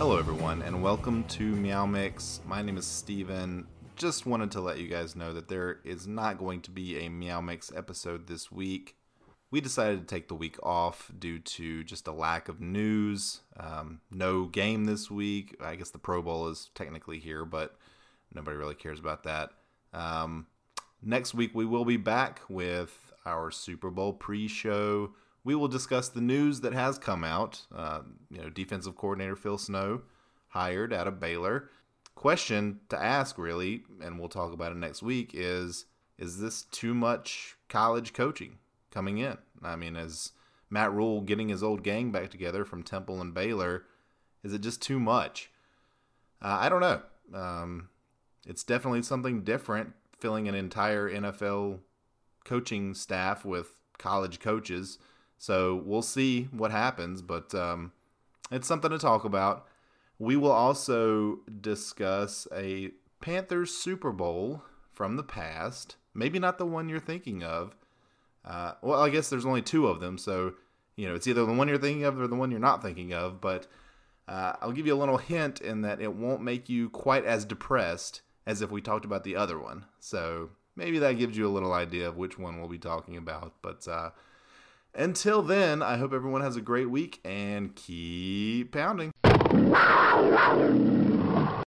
Hello, everyone, and welcome to Meow Mix. My name is Steven. Just wanted to let you guys know that there is not going to be a Meow Mix episode this week. We decided to take the week off due to just a lack of news. Um, no game this week. I guess the Pro Bowl is technically here, but nobody really cares about that. Um, next week, we will be back with our Super Bowl pre show we will discuss the news that has come out. Uh, you know, defensive coordinator Phil Snow hired out of Baylor. Question to ask, really, and we'll talk about it next week, is is this too much college coaching coming in? I mean, is Matt Rhule getting his old gang back together from Temple and Baylor? Is it just too much? Uh, I don't know. Um, it's definitely something different filling an entire NFL coaching staff with college coaches so we'll see what happens, but um, it's something to talk about. We will also discuss a Panthers Super Bowl from the past. Maybe not the one you're thinking of. Uh, well, I guess there's only two of them, so you know it's either the one you're thinking of or the one you're not thinking of. But uh, I'll give you a little hint in that it won't make you quite as depressed as if we talked about the other one. So maybe that gives you a little idea of which one we'll be talking about. But uh, until then, I hope everyone has a great week and keep pounding.